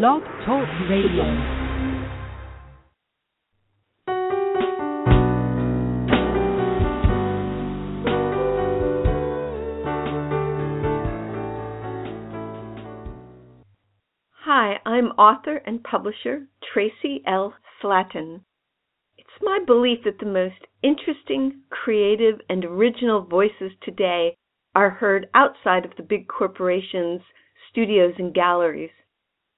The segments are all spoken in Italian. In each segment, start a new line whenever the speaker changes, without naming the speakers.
Blog Talk Radio.
Hi, I'm author and publisher Tracy L. Slatton. It's my belief that the most interesting, creative, and original voices today are heard outside of the big corporations, studios, and galleries.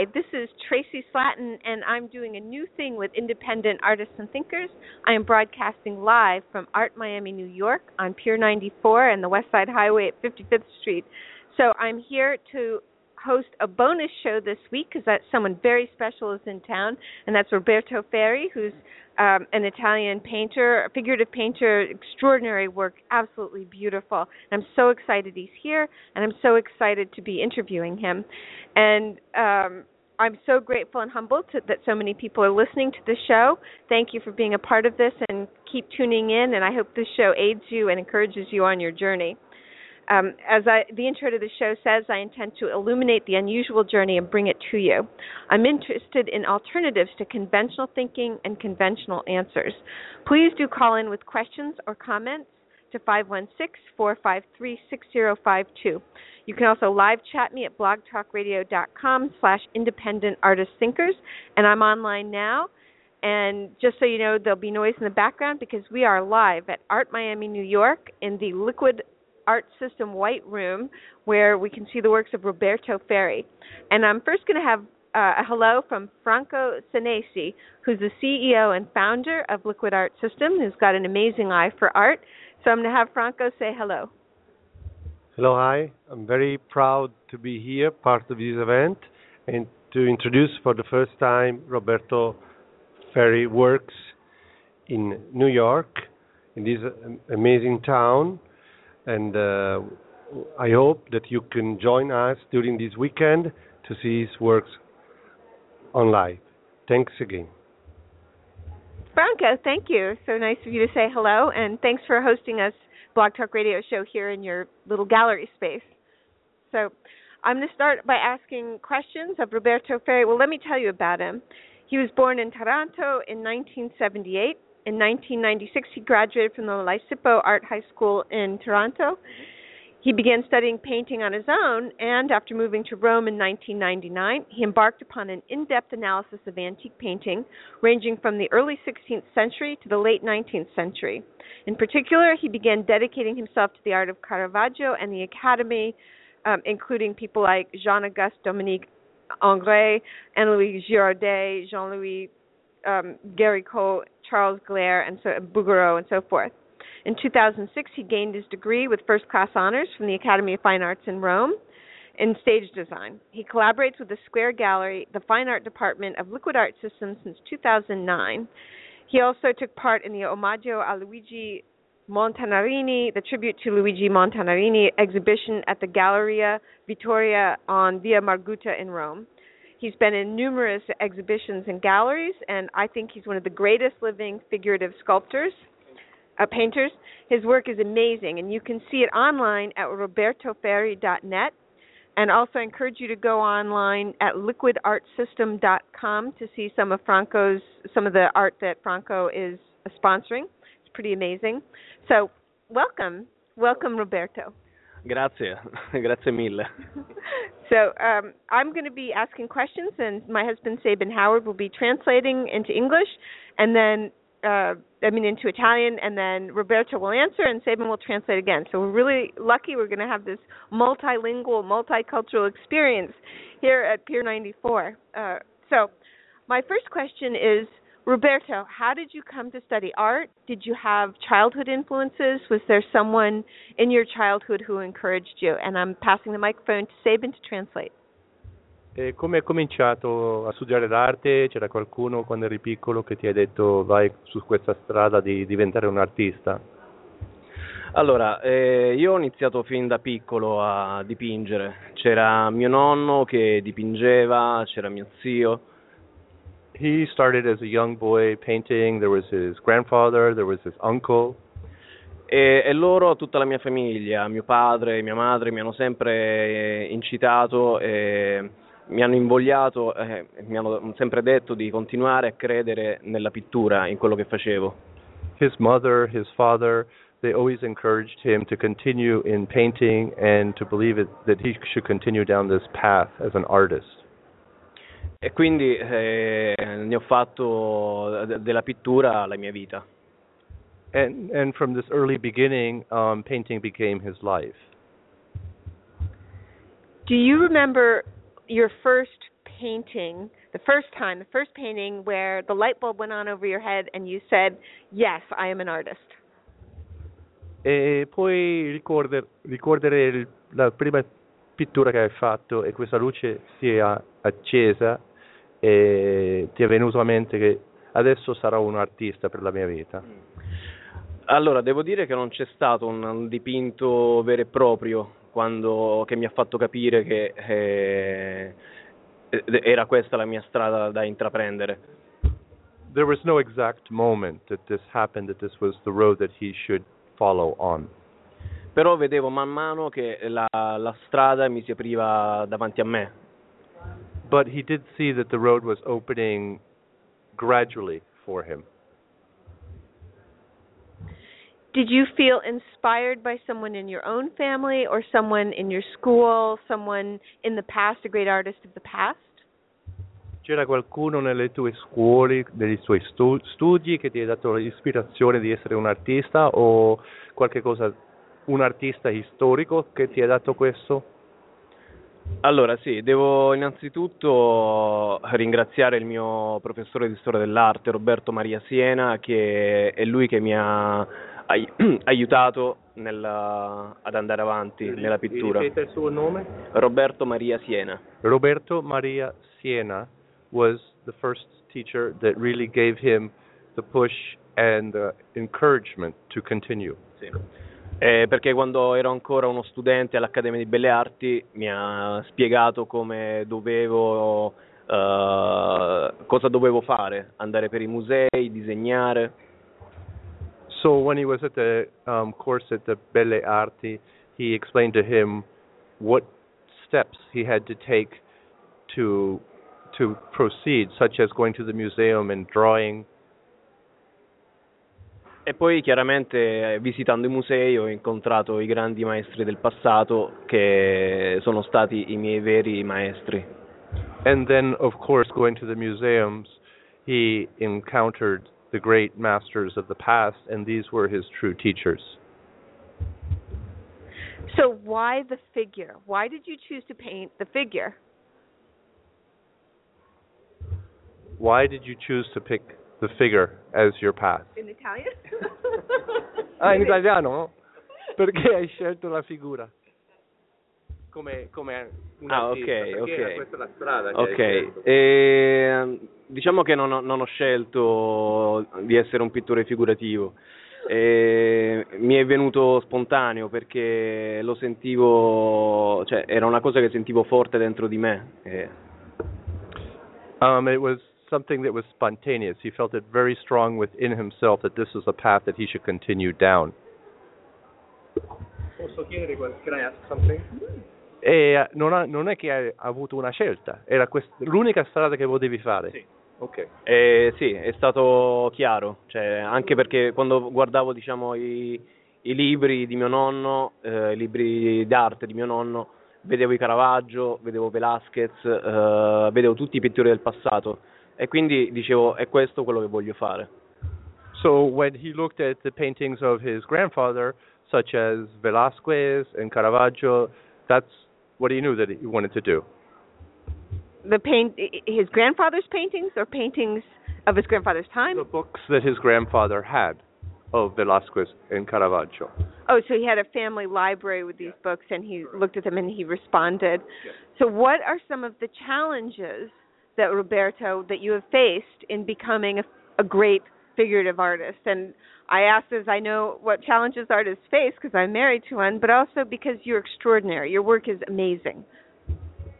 Hi, this is Tracy Slatton, and I'm doing a new thing with independent artists and thinkers. I am broadcasting live from Art Miami, New York on Pier 94 and the West Side Highway at 55th Street. So I'm here to host a bonus show this week because someone very special is in town, and that's Roberto Ferri, who's um, an Italian painter, a figurative painter, extraordinary work, absolutely beautiful. And I'm so excited he's here, and I'm so excited to be interviewing him. And um, I'm so grateful and humbled to, that so many people are listening to the show. Thank you for being a part of this, and keep tuning in. And I hope this show aids you and encourages you on your journey. Um, as I, the intro to the show says, I intend to illuminate the unusual journey and bring it to you. I'm interested in alternatives to conventional thinking and conventional answers. Please do call in with questions or comments to 516-453-6052. You can also live chat me at blogtalkradio.com slash independent artist thinkers, and I'm online now. And just so you know, there'll be noise in the background because we are live at Art Miami, New York in the Liquid Art System White Room, where we can see the works of Roberto Ferri. And I'm first going to have uh, a hello from Franco Senesi, who's the CEO and founder of Liquid Art System, who's got an amazing eye for art. So I'm going to have Franco say hello.
Hello, hi. I'm very proud to be here, part of this event, and to introduce for the first time Roberto Ferri works in New York, in this amazing town and uh, I hope that you can join us during this weekend to see his works on live. Thanks again.
Franco, thank you. So nice of you to say hello, and thanks for hosting us Blog Talk Radio show here in your little gallery space. So I'm going to start by asking questions of Roberto Ferri. Well, let me tell you about him. He was born in Taranto in 1978 in 1996, he graduated from the Lysipo Art High School in Toronto. He began studying painting on his own, and after moving to Rome in 1999, he embarked upon an in depth analysis of antique painting, ranging from the early 16th century to the late 19th century. In particular, he began dedicating himself to the art of Caravaggio and the Academy, um, including people like Jean Auguste Dominique Ingres, Anne Louis Girardet, Jean Louis um, Géricault, Charles Glaire, and so Bouguereau, and so forth. In 2006, he gained his degree with first class honors from the Academy of Fine Arts in Rome in stage design. He collaborates with the Square Gallery, the fine art department of Liquid Art Systems since 2009. He also took part in the Omaggio a Luigi Montanarini, the tribute to Luigi Montanarini exhibition at the Galleria Vittoria on Via Margutta in Rome. He's been in numerous exhibitions and galleries, and I think he's one of the greatest living figurative sculptors, uh, painters. His work is amazing, and you can see it online at robertoferri.net. And also I encourage you to go online at liquidartsystem.com to see some of Franco's some of the art that Franco is sponsoring. It's pretty amazing. So, welcome, welcome, Roberto.
Grazie, grazie mille.
So um, I'm going to be asking questions, and my husband Sabin Howard will be translating into English, and then uh, I mean into Italian, and then Roberto will answer, and Sabin will translate again. So we're really lucky. We're going to have this multilingual, multicultural experience here at Pier 94. Uh, so my first question is Roberto, how did you come to study art? Did you have childhood influences? Was there someone in your childhood who encouraged you? And I'm passing the microphone to Sabin to translate.
E come hai cominciato a studiare l'arte? C'era qualcuno quando eri piccolo che ti ha detto vai su questa strada di diventare un artista?
Allora, eh, io ho iniziato fin da piccolo a dipingere. C'era mio nonno che dipingeva, c'era mio zio
he started as a young boy painting. There was his grandfather, there was his uncle.
E, e, loro, tutta la mia famiglia, mio padre, mia madre, mi hanno sempre incitato e mi hanno invogliato e mi hanno sempre detto di continuare a credere nella pittura, in quello che facevo.
His mother, his father, they always encouraged him to continue in painting and to believe it, that he should continue down this path as an artist.
E quindi eh, ne ho fatto della pittura la mia vita.
And, and from this early beginning, um, painting became his life.
Do you remember your first painting, the first time, the first painting where the light bulb went on over your head and you said, Yes, I am an artist?
E puoi ricorder, ricordare la prima pittura che hai fatto e questa luce si è accesa e ti è venuto a mente che adesso sarò un artista per la mia vita?
Allora, devo dire che non c'è stato un, un dipinto vero e proprio quando, che mi ha fatto capire che eh, era questa la mia strada da intraprendere.
There was no exact moment that this happened, that this was the road that he should follow on.
Però vedevo man mano che la, la strada mi si apriva davanti a me,
but he did see that the road was opening gradually for him.
Did you feel inspired by someone in your own family or someone in your school, someone in the past, a great artist of the past?
C'era qualcuno nelle tue scuole, nei tuoi stu- studi che ti ha dato l'ispirazione di essere un artista o qualche cosa, un artista storico che ti ha dato questo?
Allora sì, devo innanzitutto ringraziare il mio professore di storia dell'arte Roberto Maria Siena che è lui che mi ha aiutato nella, ad andare avanti
Ripeti
nella pittura.
il suo nome?
Roberto Maria Siena.
Roberto Maria Siena was the first teacher that really gave him the push and the encouragement to continue.
Sì eh, perché quando ero ancora uno studente all'Accademia di Belle Arti mi ha spiegato come dovevo, uh, cosa dovevo fare, andare per i musei, disegnare.
So when he was at the um, course at the Belle Arti, he explained to him what steps he had to take to to proceed, such as going to the museum and drawing
E poi chiaramente visitando i musei ho incontrato i grandi maestri del passato che sono stati i miei veri maestri.
And then of course going to the museums he encountered the great masters of the past and these were his true teachers.
So why the figure? Why did you choose to paint the figure?
Why did you choose to pick the figure as your path.
In Italian?
ah, in italiano? Perché hai scelto la figura? Come, come un
ah,
artista,
ok, ok.
questa è la strada
Ok,
e,
ehm, diciamo che non ho, non ho, scelto di essere un pittore figurativo. E mi è venuto spontaneo perché lo sentivo, cioè era una cosa che sentivo forte dentro di me. E...
Um, it was something that was spontaneous. He felt it very strong within himself that this was a path that he should continue down. Posso chiedere, can I ask something? E non, ha, non, è che hai avuto una scelta, era quest- l'unica strada che potevi fare.
Sì. Okay. Eh, sì, è stato chiaro, cioè, anche perché quando guardavo diciamo, i, i libri di mio nonno, eh, i libri d'arte di mio nonno, vedevo i Caravaggio, vedevo Velázquez, eh, vedevo tutti i pittori del passato e quindi dicevo è questo quello che voglio fare.
So when he looked at the paintings of his grandfather, such as Velázquez and Caravaggio, that's what he knew that he wanted to do.
The paint, his grandfather's paintings, or paintings of his grandfather's time.
The books that his grandfather had of Velázquez and Caravaggio.
Oh, so he had a family library with these books, and he looked at them and he responded. So, what are some of the challenges that Roberto that you have faced in becoming a, a great figurative artist? And I ask this, I know what challenges artists face because I'm married to one, but also because you're extraordinary. Your work is amazing.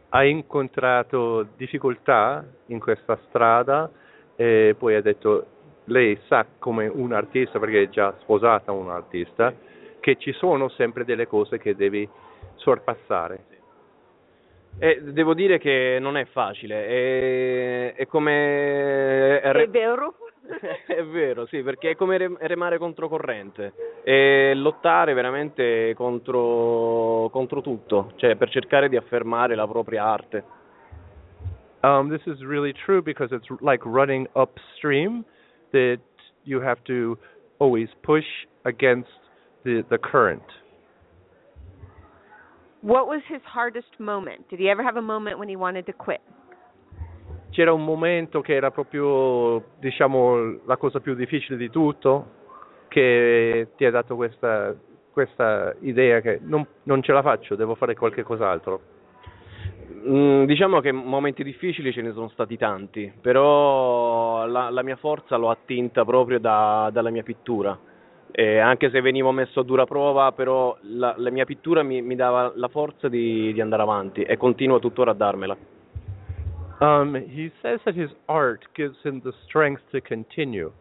Ha incontrato difficoltà in questa strada e poi ha detto lei sa come un artista, perché è già sposata un artista, che ci sono sempre delle cose che devi sorpassare.
E devo dire che non è facile, è, è come...
È vero?
è vero, sì, perché è come remare controcorrente e lottare veramente contro, contro tutto, cioè per cercare di affermare la propria arte.
Um, this is really true because it's like running upstream that you have to always push against the, the current.
What was his hardest moment? Did he ever have a moment when he wanted to quit?
C'era un momento che era proprio, diciamo, la cosa più difficile di tutto, che ti ha dato questa, questa idea che non, non ce la faccio, devo fare qualche cos'altro.
Mm, diciamo che momenti difficili ce ne sono stati tanti, però la, la mia forza l'ho attinta proprio da, dalla mia pittura. E anche se venivo messo a dura prova, però la, la mia pittura mi, mi, dava la forza di, di andare avanti e continua tuttora a darmela.
Um, he says that his art gives him the strength to continue.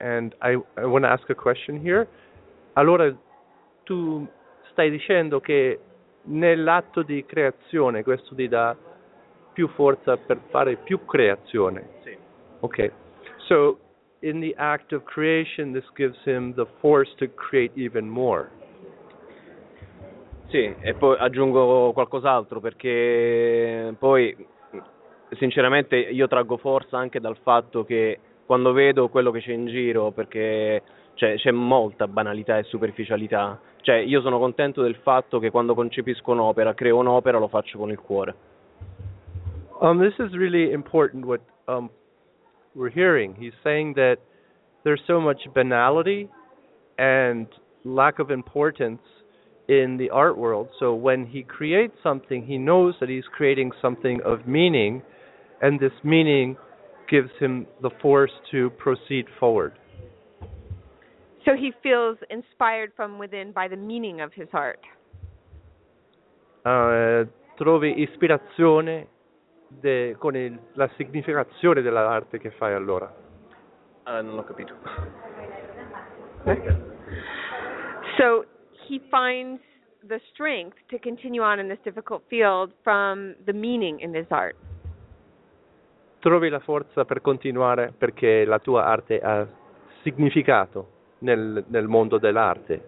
And I, I want to ask a question here. Allora, tu stai dicendo che nell'atto di creazione questo ti dà più forza per fare più creazione.
Sì.
Okay. So in the act of creation this gives him the force to create even more.
Sì, e poi aggiungo qualcos'altro perché poi sinceramente io traggo forza anche dal fatto che quando vedo quello che c'è in giro perché cioè, c'è molta banalità e superficialità cioè, io sono contento del fatto che quando concepisco un'opera, creo un'opera, lo faccio con il cuore.
Um, this is really important what um, we're hearing. He's saying that there's so much banality and lack of importance in the art world. So when he creates something, he knows that he's creating something of meaning, and this meaning gives him the force to proceed forward.
So he feels inspired from within by the meaning of his art.
Uh, trovi ispirazione de, con il, la significazione dell'arte che fai allora.
Uh, non ho capito.
so he finds the strength to continue on in this difficult field from the meaning in his art.
Trovi la forza per continuare perché la tua arte ha significato nel, nel mondo dell'arte.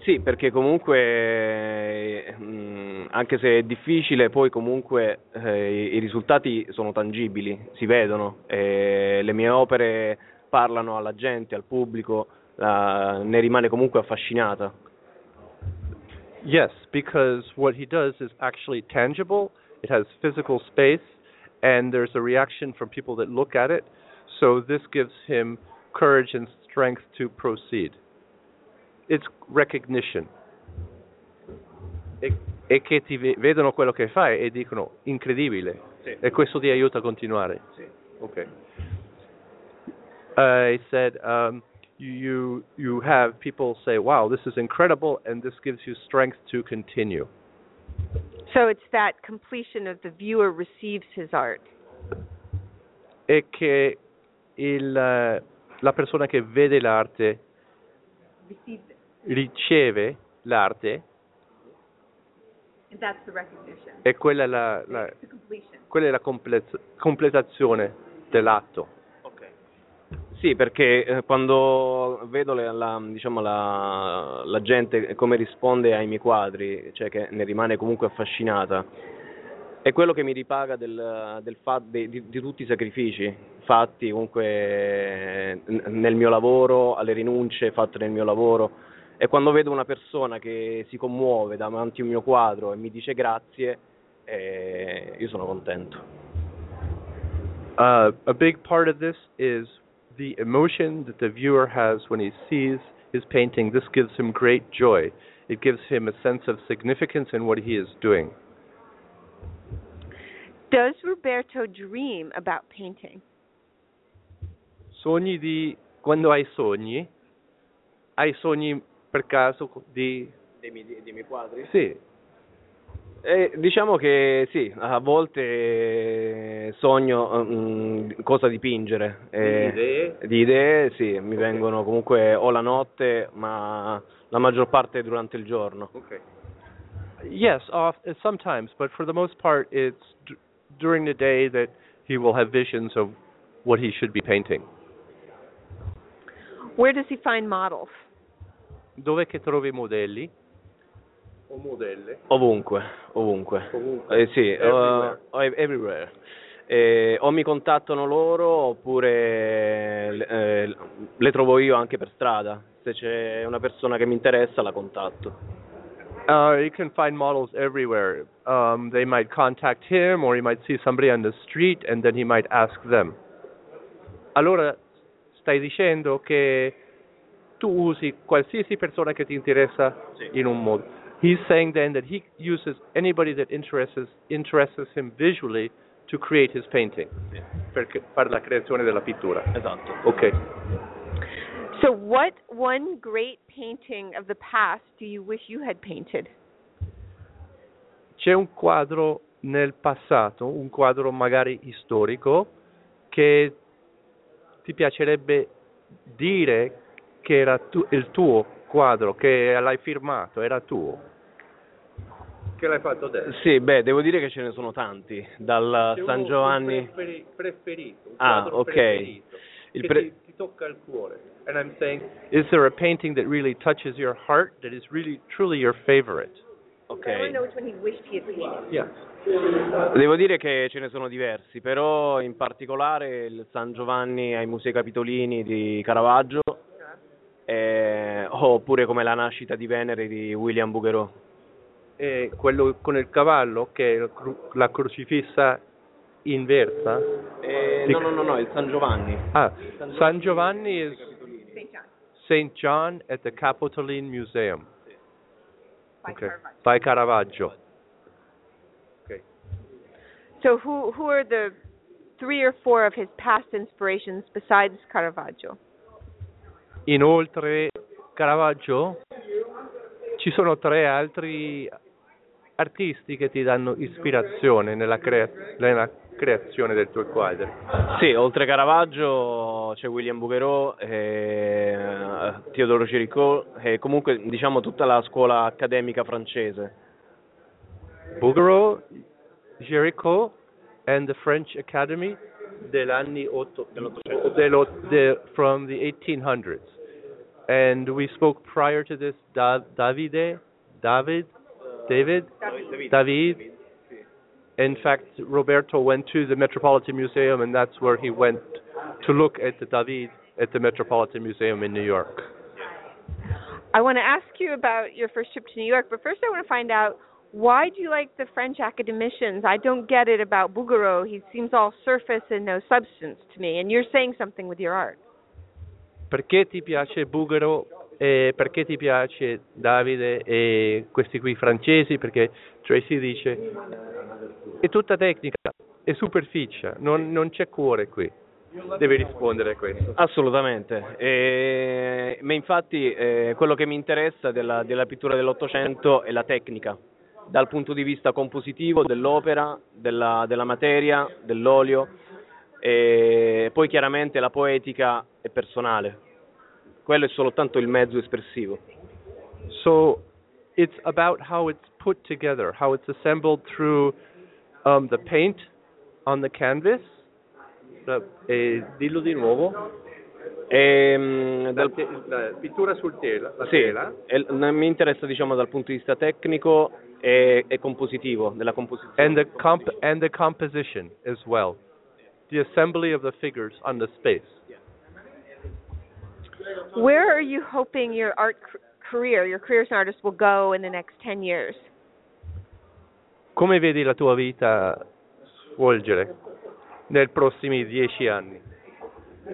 Sì, perché comunque, mh, mm, anche se è difficile, poi comunque eh, i, risultati sono tangibili, si vedono, e le mie opere parlano alla gente, al pubblico, la, ne rimane comunque affascinata.
Yes, because what he does is actually tangible, it has physical space, and there's a reaction from people that look at it, so this gives him courage and strength to proceed. It's recognition. E, e che ti vedono quello che fai e dicono incredibile.
Sì.
E questo ti aiuta a continuare.
Sì.
Okay. Uh, I said um, you you have people say, "Wow, this is incredible," and this gives you strength to continue.
So it's that completion of the viewer receives his art.
E che il uh, la persona che vede l'arte riceve l'arte e quella è la, la, quella è la completazione dell'atto.
Sì, perché eh, quando vedo le- la, diciamo, la, la gente come risponde ai miei quadri, cioè che ne rimane comunque affascinata, è quello che mi ripaga del, del fa- de- di, di tutti i sacrifici fatti comunque nel mio lavoro, alle rinunce fatte nel mio lavoro. E quando vedo una persona che si commuove davanti a un mio quadro e mi dice grazie, eh, io sono contento.
Uh, a big part of this is the emotion that the viewer has when he sees his painting. This gives him great joy. It gives him a sense of significance in what he is doing.
Does Roberto dream about painting?
Sogni di quando hai sogni? Hai sogni per caso di
Dei miei, dei miei quadri?
Sì.
Eh, diciamo che sì, a volte eh, sogno mm, cosa dipingere. eh,
idee?
Di idee, sì, mi
Ok.
vengono comunque o la notte, ma la maggior parte durante il giorno.
Okay. Yes, off, uh, sometimes, but for the most part, it's d- during the day that he will have visions of what he should be painting.
Where does he find models?
Dove che trovi modelli? O modelle?
Ovunque, ovunque.
Ovunque.
Eh, sì,
Everywhere.
uh, ev- everywhere. Eh, o mi contattano loro oppure le, eh, le trovo io anche per strada. Se c'è una persona che mi interessa la contatto.
Uh, you can find models everywhere. Um, they might contact him, or he might see somebody on the street, and then he might ask them. Allora, stai dicendo che tu usi qualsiasi persona che ti interessa
Sì.
in un modo. He's saying then that he uses anybody that interests interests him visually to create his painting, per, per la creazione della pittura.
Esatto.
Ok.
So, what one great painting of the past do you wish you had painted?
C'è un quadro nel passato, un quadro magari storico, che ti piacerebbe dire che era tu- il tuo quadro, che l'hai firmato, era tuo? Che l'hai fatto adesso?
Sì, beh, devo dire che ce ne sono tanti, dal San Giovanni.
preferito, un
Ah,
quadro
ok.
preferito,
Il
che
pre-
ti, ti tocca il cuore. And I'm saying, is there a painting that really touches your heart, that is really, truly your favorite?
Ok.
which one he wished he had painted.
Yeah.
Devo dire che ce ne sono diversi, però in particolare il San Giovanni ai Musei Capitolini di Caravaggio, eh, oppure come la nascita di Venere di William Bouguereau.
E quello con il cavallo, che è la crocifissa inversa.
Eh,
Di-
no, no, no, no, il San Giovanni.
Ah, San Giovanni is St. John at the Capitoline Museum. Okay. By Caravaggio. Okay.
So, who who are the three or four of his past inspirations besides Caravaggio?
Inoltre Caravaggio ci sono tre altri artisti che ti danno ispirazione nella, crea- nella creazione del tuo quadro.
Sì, oltre Caravaggio c'è William Bouguereau, eh, Teodoro Géricault e comunque diciamo tutta la scuola accademica francese.
Bouguereau, Géricault and the French Academy dell'anni otto, dello, de, from the 1800s. And we spoke prior to this, da, Davide, David, David, David. In fact, Roberto went to the Metropolitan Museum, and that's where he went to look at the David at the Metropolitan Museum in New York.
I want to ask you about your first trip to New York, but first I want to find out why do you like the French academicians? I don't get it about Bouguereau. He seems all surface and no substance to me, and you're saying something with your art.
Perché ti piace Bouguereau e perché ti piace Davide e questi qui francesi? Perché Tracy dice è tutta tecnica, è superficie, non, non c'è cuore qui. Devi rispondere a questo.
Assolutamente, e, ma infatti eh, quello che mi interessa della, della pittura dell'Ottocento è la tecnica, dal punto di vista compositivo dell'opera, della, della materia, dell'olio, e poi chiaramente la poetica è personale, quello è soltanto il mezzo espressivo.
So it's about how it's put together, how it's assembled through um, the paint on the canvas. Eh, dillo di nuovo.
E, mm, dal-
la pittura sul tela, la
sì,
tela.
e l- mi interessa diciamo dal punto di vista tecnico e, e compositivo, della composizione.
and the comp and the composition as well, the assembly of the figures on the space.
Where are you hoping your art career, your career as an artist, will go in the next 10 years?
Come vedi la tua vita svolgere nei prossimi dieci anni?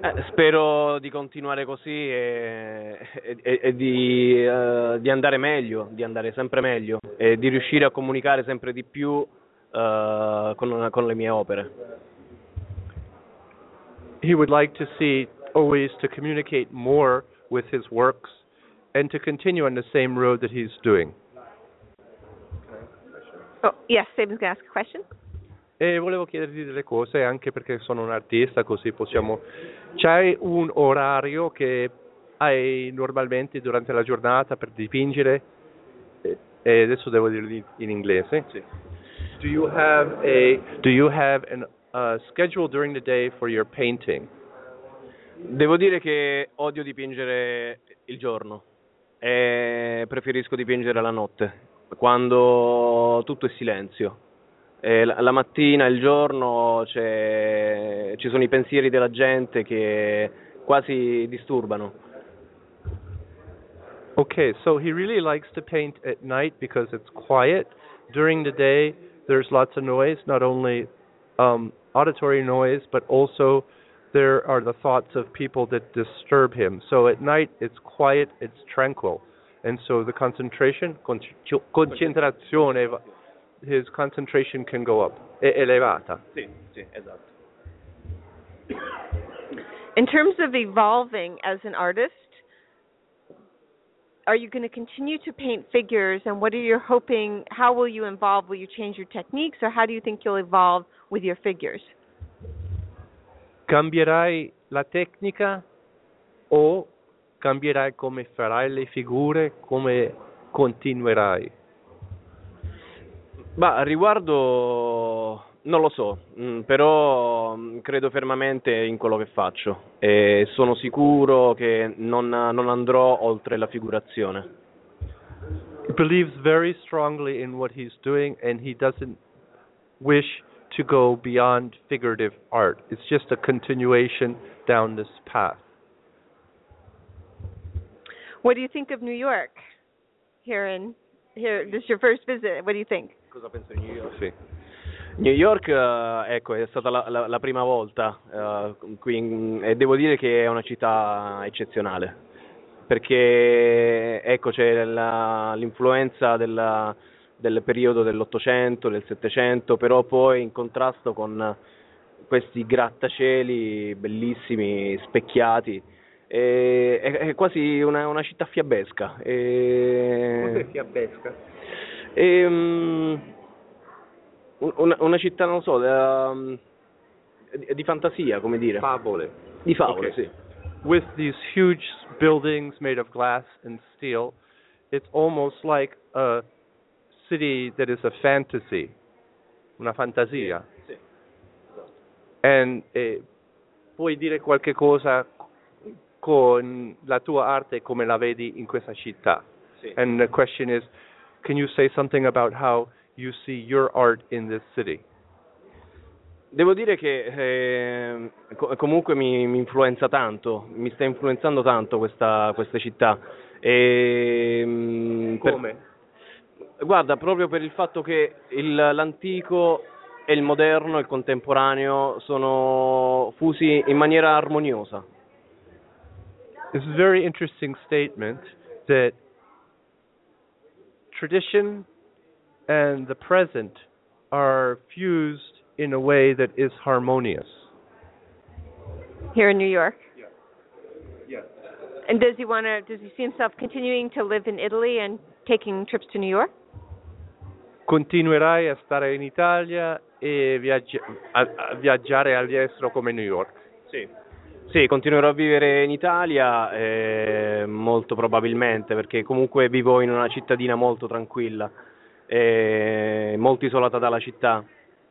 Eh, spero di continuare così e, e- e- di, eh, di andare meglio, di andare sempre meglio e di riuscire a comunicare sempre di più eh, con, con le mie opere.
He would like to see always to communicate more with his works and to continue on the same road that he's doing.
Oh, yes, Saban's going to ask a question.
E volevo chiederti delle cose anche perché sono un artista, così possiamo. C'hai un orario che hai normalmente durante la giornata per dipingere? E e adesso devo dirlo in inglese. Do you have a Do you have an uh, schedule during the day for your painting?
Devo dire che odio dipingere il giorno e preferisco dipingere la notte, quando tutto è silenzio. E la, la mattina, il giorno, c'è- ci sono i pensieri della gente che quasi disturbano.
Okay, so he really likes to paint at night because it's quiet. During the day, there's lots of noise, not only um, auditory noise, but also there are the thoughts of people that disturb him. So at night, it's quiet, it's tranquil. And so the concentration, concentrazione, his concentration can go up, è elevata.
Sì, sì, esatto.
In terms of evolving as an artist, are you going to continue to paint figures and what are you hoping how will you evolve will you change your techniques or how do you think you'll evolve with your figures
Cambierai la tecnica o cambierai come farai le figure, come continuerai?
Ma riguardo non lo so, mm, però mm, credo fermamente in quello che faccio e sono sicuro che non, non andrò oltre la figurazione.
He believes very strongly in what he's doing and he doesn't wish to go beyond figurative art. It's just a continuation down this path.
what do you think of new york here in here this is your first visit what do you think
Cosa penso di New York?
Sì.
New York, eh, ecco, è stata la, la- la prima volta eh, qui in- e devo dire che è una città eccezionale perché ecco c'è la- l'influenza della- del periodo dell'Ottocento, del Settecento, però poi in contrasto con questi grattacieli bellissimi, specchiati. e- è, è quasi una, una città fiabesca. E...
fiabesca?
Ehm, un- una, una città, non so, ehm, di, di fantasia, come dire.
Favole.
Di favole,
Ok.
sì.
With these huge buildings made of glass and steel, it's almost like a city that is a fantasy, una fantasia.
Sì.
And eh, puoi dire qualche cosa con la tua arte come la vedi in questa città?
Sì.
And the question is, can you say something about how you see your art in this city?
Devo dire che ehm, co- comunque mi, mi influenza tanto, mi sta influenzando tanto questa, questa città. Ehm, per-
Come?
guarda, proprio per il fatto che il- l'antico e il moderno, il contemporaneo sono fusi in maniera armoniosa.
It's a very interesting statement that tradition and the present are fused in a way that is harmonious.
here in new york
Yeah.
and does he want to does he see himself continuing to live in italy and taking trips to new york
Continuerai a stare in Italia e viaggi- a, a viaggiare all'estero come New York.
Sì. Sì, continuerò a vivere in Italia, eh, molto probabilmente, perché comunque vivo in una cittadina molto tranquilla, eh, molto isolata dalla città,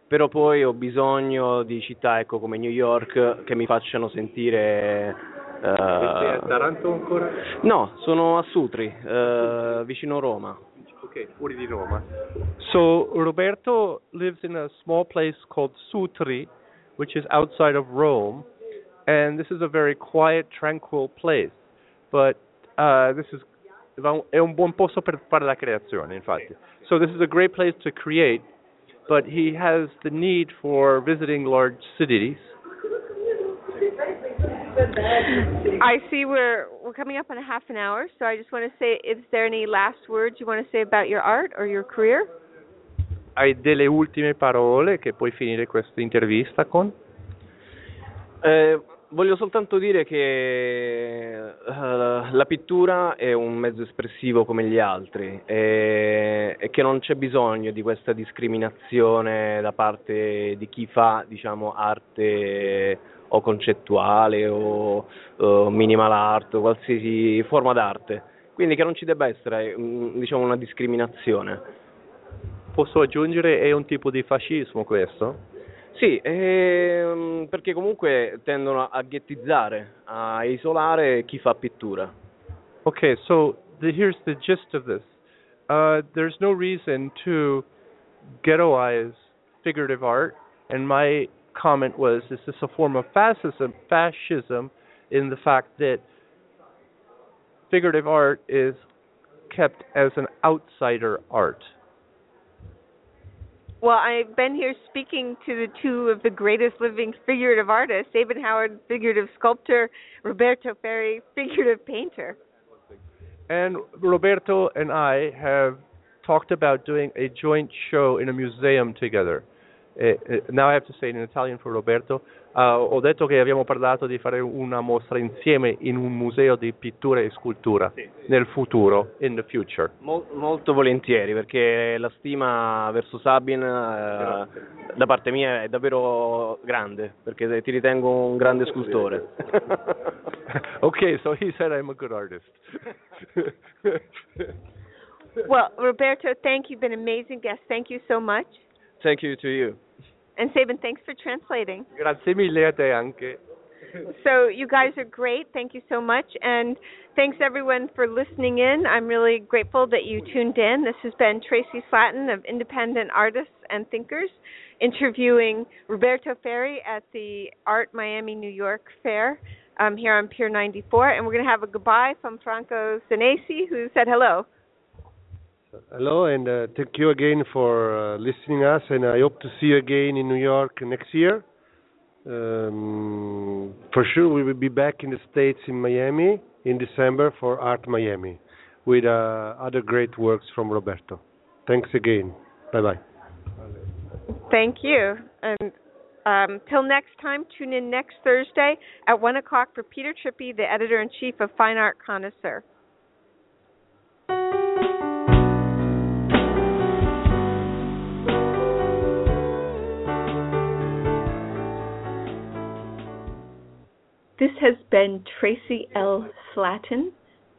però poi ho bisogno di città ecco, come New York che mi facciano sentire
Uh, a Taranto ancora?
No, sono a Sutri, uh, vicino Roma.
Ok, fuori di Roma.
So Roberto lives in a small place called Sutri, which is outside of Rome, and this is a very quiet, tranquil place. But uh, this is è un buon posto per fare la creazione, infatti. So this is a great place to create, but he has the need for visiting large cities.
I see we're we're coming up on a half an hour, so I just want to say, is there any last words you want to say about your art or your career?
Hai delle ultime parole che puoi finire questa intervista con?
Eh, voglio soltanto dire che uh, la pittura è un mezzo espressivo come gli altri e, e, che non c'è bisogno di questa discriminazione da parte di chi fa diciamo, arte o concettuale o, o minimal art o qualsiasi forma d'arte. Quindi che non ci debba essere diciamo, una discriminazione.
Posso aggiungere, è un tipo di fascismo questo?
Sì, ehm, perché comunque tendono a ghettizzare, a isolare chi fa pittura.
Okay, so the, here's the gist of this. Uh, there's no reason to ghettoize figurative art, and my comment was, is this a form of fascism, fascism in the fact that figurative art is kept as an outsider art?
Well, I've been here speaking to the two of the greatest living figurative artists, David Howard, figurative sculptor, Roberto Ferri, figurative painter.
And Roberto and I have talked about doing a joint show in a museum together. Eh, eh, now I have to say in Italian for Roberto. Uh, ho detto che abbiamo parlato di fare una mostra insieme in un museo di pittura e scultura sì. nel futuro, in the future.
Mol, molto volentieri, perché la stima verso Sabin eh, da parte mia è davvero grande, perché ti ritengo un grande scultore.
ok, so he said I'm a good artist.
well, Roberto, thank you. You've been an amazing guest. Thank you so much.
Thank you to you.
And Sabin, thanks for translating.
Grazie mille a te anche.
So you guys are great. Thank you so much. And thanks everyone for listening in. I'm really grateful that you tuned in. This has been Tracy Slatton of Independent Artists and Thinkers interviewing Roberto Ferri at the Art Miami New York Fair um, here on Pier 94. And we're going to have a goodbye from Franco Senesi, who said hello.
Hello, and uh, thank you again for uh, listening us, and I hope to see you again in New York next year. Um, for sure, we will be back in the States in Miami in December for Art Miami with uh, other great works from Roberto. Thanks again. Bye bye.
Thank you. And um, till next time, tune in next Thursday at 1 o'clock for Peter Trippi, the editor in chief of Fine Art Connoisseur. This has been Tracy L. Slatton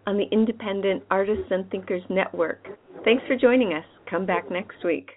on the Independent Artists and Thinkers Network. Thanks for joining us. Come back next week.